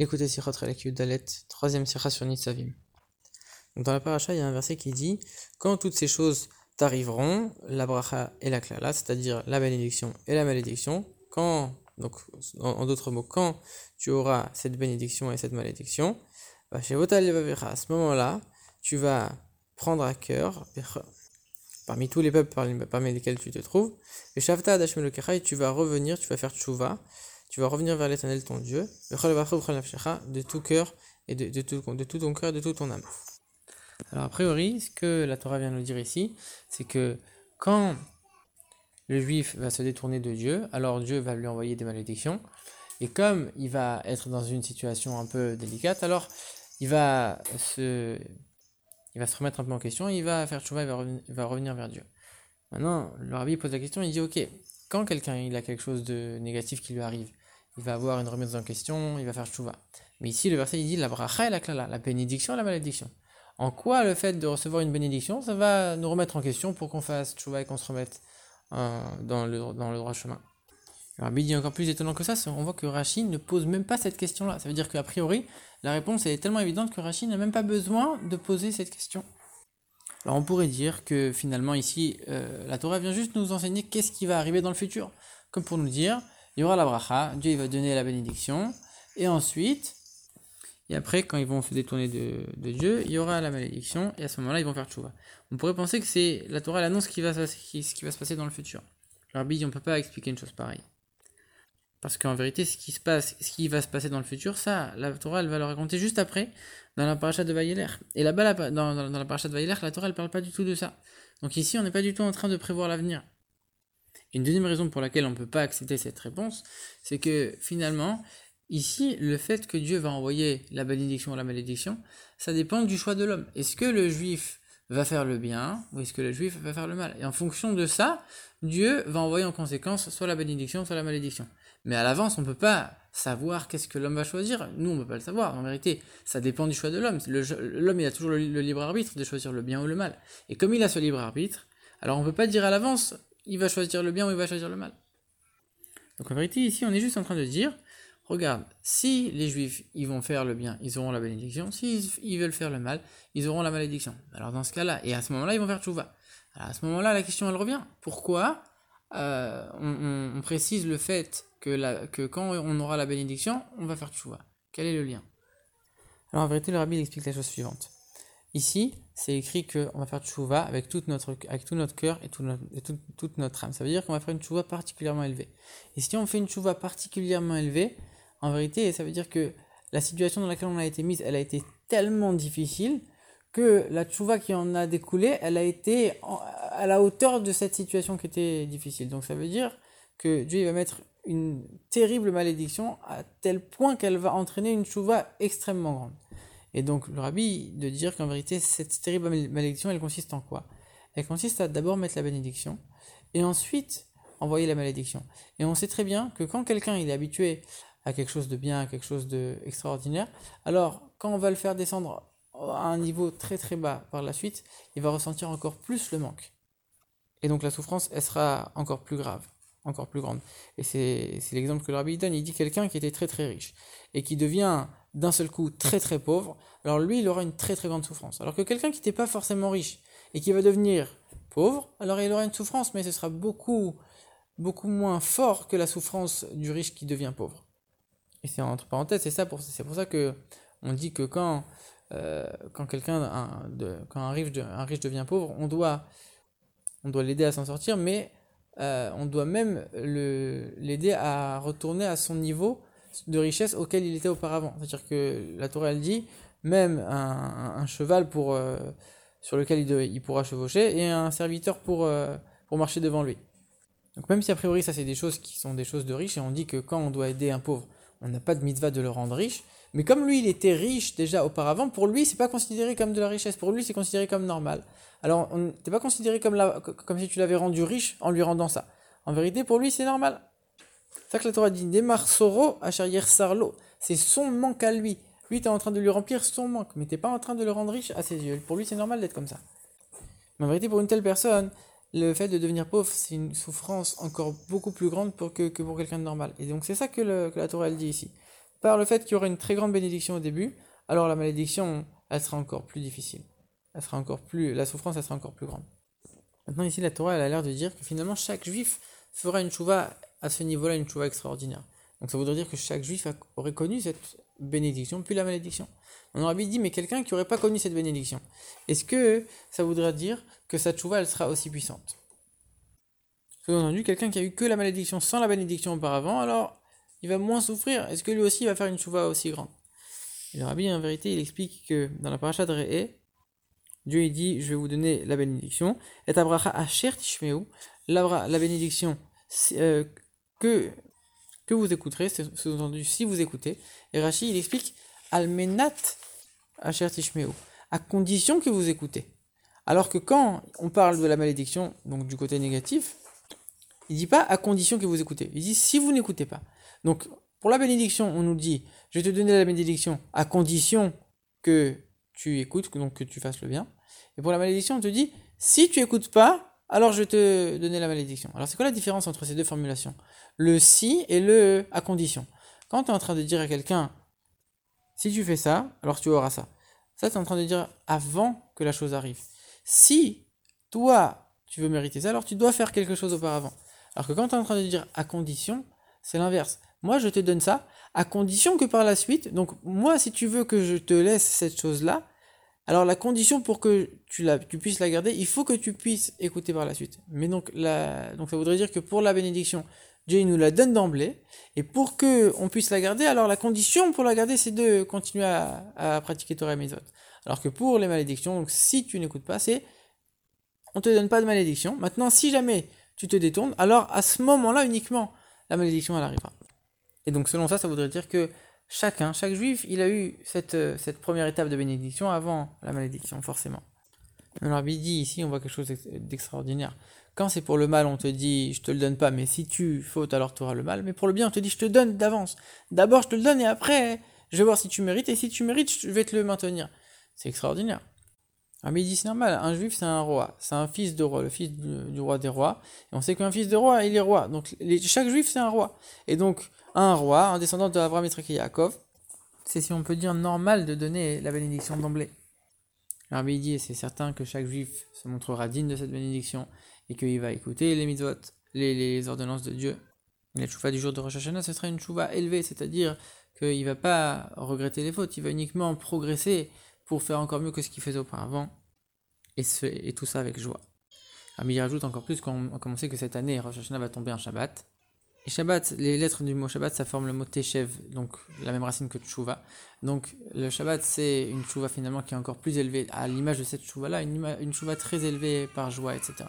Écoutez Sichot Relek Dalet, troisième Sikha sur Nitzavim. Dans la paracha, il y a un verset qui dit Quand toutes ces choses t'arriveront, la bracha et la klala, c'est-à-dire la bénédiction et la malédiction, quand, donc en, d'autres mots, quand tu auras cette bénédiction et cette malédiction, chez à ce moment-là, tu vas prendre à cœur, parmi tous les peuples parmi lesquels tu te trouves, et Shavta tu vas revenir, tu vas faire tchouva, tu vas revenir vers l'éternel ton Dieu, de tout cœur et de, tout, de tout ton cœur, de toute ton âme. Alors, a priori, ce que la Torah vient nous dire ici, c'est que quand le juif va se détourner de Dieu, alors Dieu va lui envoyer des malédictions. Et comme il va être dans une situation un peu délicate, alors il va se, il va se remettre un peu en question, il va faire chouva, il va, il va revenir vers Dieu. Maintenant, le rabbi pose la question, il dit ok, quand quelqu'un a quelque chose de négatif qui lui arrive, il va avoir une remise en question, il va faire chouva. Mais ici, le verset dit la bracha et la klala, la bénédiction et la malédiction. En quoi le fait de recevoir une bénédiction, ça va nous remettre en question pour qu'on fasse chouva et qu'on se remette euh, dans, le, dans le droit chemin? Le rabbi dit encore plus étonnant que ça, on voit que Rachid ne pose même pas cette question-là. Ça veut dire qu'a priori, la réponse est tellement évidente que Rachid n'a même pas besoin de poser cette question. Alors on pourrait dire que finalement ici, euh, la Torah vient juste nous enseigner qu'est-ce qui va arriver dans le futur. Comme pour nous dire, il y aura la bracha, Dieu il va donner la bénédiction, et ensuite, et après quand ils vont se détourner de, Dieu, il y aura la malédiction, et à ce moment-là ils vont faire tchouva. On pourrait penser que c'est la Torah l'annonce qui va, ce qui va se passer dans le futur. Alors on ne peut pas expliquer une chose pareille. Parce qu'en vérité, ce qui qui va se passer dans le futur, ça, la Torah, elle va le raconter juste après, dans la paracha de Vaïler. Et là-bas, dans, dans, la paracha de Vaïler, la Torah, elle parle pas du tout de ça. Donc ici, on n'est pas du tout en train de prévoir l'avenir. Une deuxième raison pour laquelle on ne peut pas accepter cette réponse, c'est que finalement, ici, le fait que Dieu va envoyer la bénédiction ou la malédiction, ça dépend du choix de l'homme. Est-ce que le juif va faire le bien ou est-ce que le juif va faire le mal? Et en fonction de ça, Dieu va envoyer en conséquence soit la bénédiction, soit la malédiction. Mais à l'avance, on ne peut pas savoir qu'est-ce que l'homme va choisir. Nous, on ne peut pas le savoir. En vérité, ça dépend du choix de l'homme. L'homme, il a toujours le, libre arbitre de choisir le bien ou le mal. Et comme il a ce libre arbitre, alors on ne peut pas dire à l'avance, il va choisir le bien ou il va choisir le mal. Donc en vérité, ici, on est juste en train de dire, regarde, si les juifs, ils vont faire le bien, ils auront la bénédiction. S'ils ils veulent faire le mal, ils auront la malédiction. Alors dans ce cas-là, et à ce moment-là, ils vont faire tchouva. Alors à ce moment-là, la question, elle revient. Pourquoi euh, on, précise le fait que, que, quand on aura la bénédiction, on va faire tchouva? Quel est le lien? Alors en vérité, le rabbi explique la chose suivante. Ici, c'est écrit qu'on va faire tchouva avec, notre, avec tout notre cœur et, toute notre âme. Ça veut dire qu'on va faire une tchouva particulièrement élevée. Et si on fait une tchouva particulièrement élevée, en vérité, ça veut dire que la situation dans laquelle on a été mise, elle a été tellement difficile que la tchouva qui en a découlé, elle a été à la hauteur de cette situation qui était difficile. Donc ça veut dire que Dieu va mettre une terrible malédiction à tel point qu'elle va entraîner une chouva extrêmement grande. Et donc le rabbi de dire qu'en vérité cette terrible malédiction elle consiste en quoi? Elle consiste à d'abord mettre la bénédiction et ensuite envoyer la malédiction. Et on sait très bien que quand quelqu'un est habitué à quelque chose de bien, à quelque chose d'extraordinaire, alors quand on va le faire descendre à un niveau très très bas par la suite, il va ressentir encore plus le manque. Et donc la souffrance, elle sera encore plus grave, encore plus grande. Et c'est l'exemple que le rabbi donne. Il dit quelqu'un qui était très très riche et qui devient d'un seul coup très très pauvre, alors lui, il aura une très très grande souffrance. Alors que quelqu'un qui n'était pas forcément riche et qui va devenir pauvre, alors il aura une souffrance, mais ce sera beaucoup, beaucoup moins fort que la souffrance du riche qui devient pauvre. Et c'est entre parenthèses, c'est ça pour, c'est pour ça que on dit que quand, euh, quand quelqu'un, quand un riche, un riche devient pauvre, on doit on doit l'aider à s'en sortir, mais euh, on doit même l'aider à retourner à son niveau de richesse auquel il était auparavant. C'est-à-dire que la Torah elle dit même un, cheval pour, euh, sur lequel il, pourra chevaucher et un serviteur pour, euh, pour marcher devant lui. Donc même si a priori ça c'est des choses qui sont des choses de riches et on dit que quand on doit aider un pauvre, on n'a pas de mitzvah de le rendre riche, mais comme lui, il était riche déjà auparavant, pour lui, c'est pas considéré comme de la richesse. Pour lui, c'est considéré comme normal. Alors, on n'était pas considéré comme si tu l'avais rendu riche en lui rendant ça. En vérité, pour lui, c'est normal. C'est ça que la Torah dit Demar Soro Sarlo. C'est son manque à lui. Lui, tu es en train de lui remplir son manque, mais tu pas en train de le rendre riche à ses yeux. Pour lui, c'est normal d'être comme ça. Mais en vérité, pour une telle personne, le fait de devenir pauvre, c'est une souffrance encore beaucoup plus grande que, pour quelqu'un de normal. Et donc, c'est ça que, que la Torah elle dit ici par le fait qu'il y aura une très grande bénédiction au début, alors la malédiction, elle sera encore plus difficile. Elle sera encore plus, la souffrance, elle sera encore plus grande. Maintenant, ici, la Torah, elle a l'air de dire que finalement, chaque juif fera une chouva à ce niveau-là, une chouva extraordinaire. Donc ça voudrait dire que chaque juif aurait connu cette bénédiction, puis la malédiction. On aurait dit, mais quelqu'un qui n'aurait pas connu cette bénédiction, est-ce que ça voudrait dire que sa chouva, elle sera aussi puissante? Sous-entendu, quelqu'un qui a eu que la malédiction sans la bénédiction auparavant, alors il va moins souffrir. Est-ce que lui aussi va faire une chouva aussi grande? Et le rabbi, en vérité, il explique que dans la paracha de Re'e, Dieu il dit, je vais vous donner la bénédiction. Et Abraha Asher Tishmeu, la, la bénédiction que, que vous écouterez, c'est sous-entendu si vous écoutez. Et Rashi, il explique, Almenat Asher à condition que vous écoutez. Alors que quand on parle de la malédiction, donc du côté négatif, il dit pas à condition que vous écoutez. Il dit si vous n'écoutez pas. Donc pour la bénédiction, on nous dit je vais te donner la bénédiction à condition que tu écoutes, donc que tu fasses le bien. Et pour la malédiction, on te dit si tu écoutes pas, alors je vais te donner la malédiction. Alors c'est quoi la différence entre ces deux formulations? Le si et le à condition. Quand tu es en train de dire à quelqu'un si tu fais ça, alors tu auras ça. Ça, tu es en train de dire avant que la chose arrive. Si toi, tu veux mériter ça, alors tu dois faire quelque chose auparavant. Alors que quand tu es en train de dire à condition, c'est l'inverse. Moi, je te donne ça, à condition que par la suite, donc moi, si tu veux que je te laisse cette chose-là, alors la condition pour que tu, puisses la garder, il faut que tu puisses écouter par la suite. Mais donc, donc ça voudrait dire que pour la bénédiction, Dieu nous la donne d'emblée, et pour que on puisse la garder, alors la condition pour la garder, c'est de continuer à, pratiquer Torah et Mitzvot. Alors que pour les malédictions, donc si tu n'écoutes pas, c'est on te donne pas de malédiction. Maintenant, si jamais tu te détournes, alors à ce moment-là uniquement, la malédiction elle arrivera. Et donc selon ça, ça voudrait dire que chacun, chaque juif, il a eu cette, euh, cette première étape de bénédiction avant la malédiction, forcément. Alors il dit ici, on voit quelque chose d'extraordinaire. Quand c'est pour le mal, on te dit je te le donne pas, mais si tu fautes, alors tu auras le mal. Mais pour le bien, on te dit je te donne d'avance. D'abord je te le donne et après je vais voir si tu mérites, et si tu mérites, je vais te le maintenir. C'est extraordinaire. Ah mais il dit c'est normal, un juif c'est un roi, c'est un fils de roi, le fils du, roi des rois. Et on sait qu'un fils de roi, il est roi. Donc chaque juif c'est un roi. Et donc un roi, un descendant de Abraham, et Yaakov, c'est si on peut dire normal de donner la bénédiction d'emblée. Alors il dit c'est certain que chaque juif se montrera digne de cette bénédiction et qu'il va écouter les mitzvot, les, les ordonnances de Dieu. La choufa du jour de Rosh Hashanah, ce sera une choufa élevée, c'est-à-dire qu'il ne va pas regretter les fautes, il va uniquement progresser pour faire encore mieux que ce qu'il faisait auparavant, et, tout ça avec joie. Il rajoute encore plus qu'on on sait que cette année, Rosh va tomber en Shabbat. Et Shabbat, les lettres du mot Shabbat, ça forme le mot Teshev, donc la même racine que Tshuva. Donc le Shabbat, c'est une Tshuva finalement qui est encore plus élevée, à l'image de cette Tshuva-là, une, une Tshuva très élevée par joie, etc.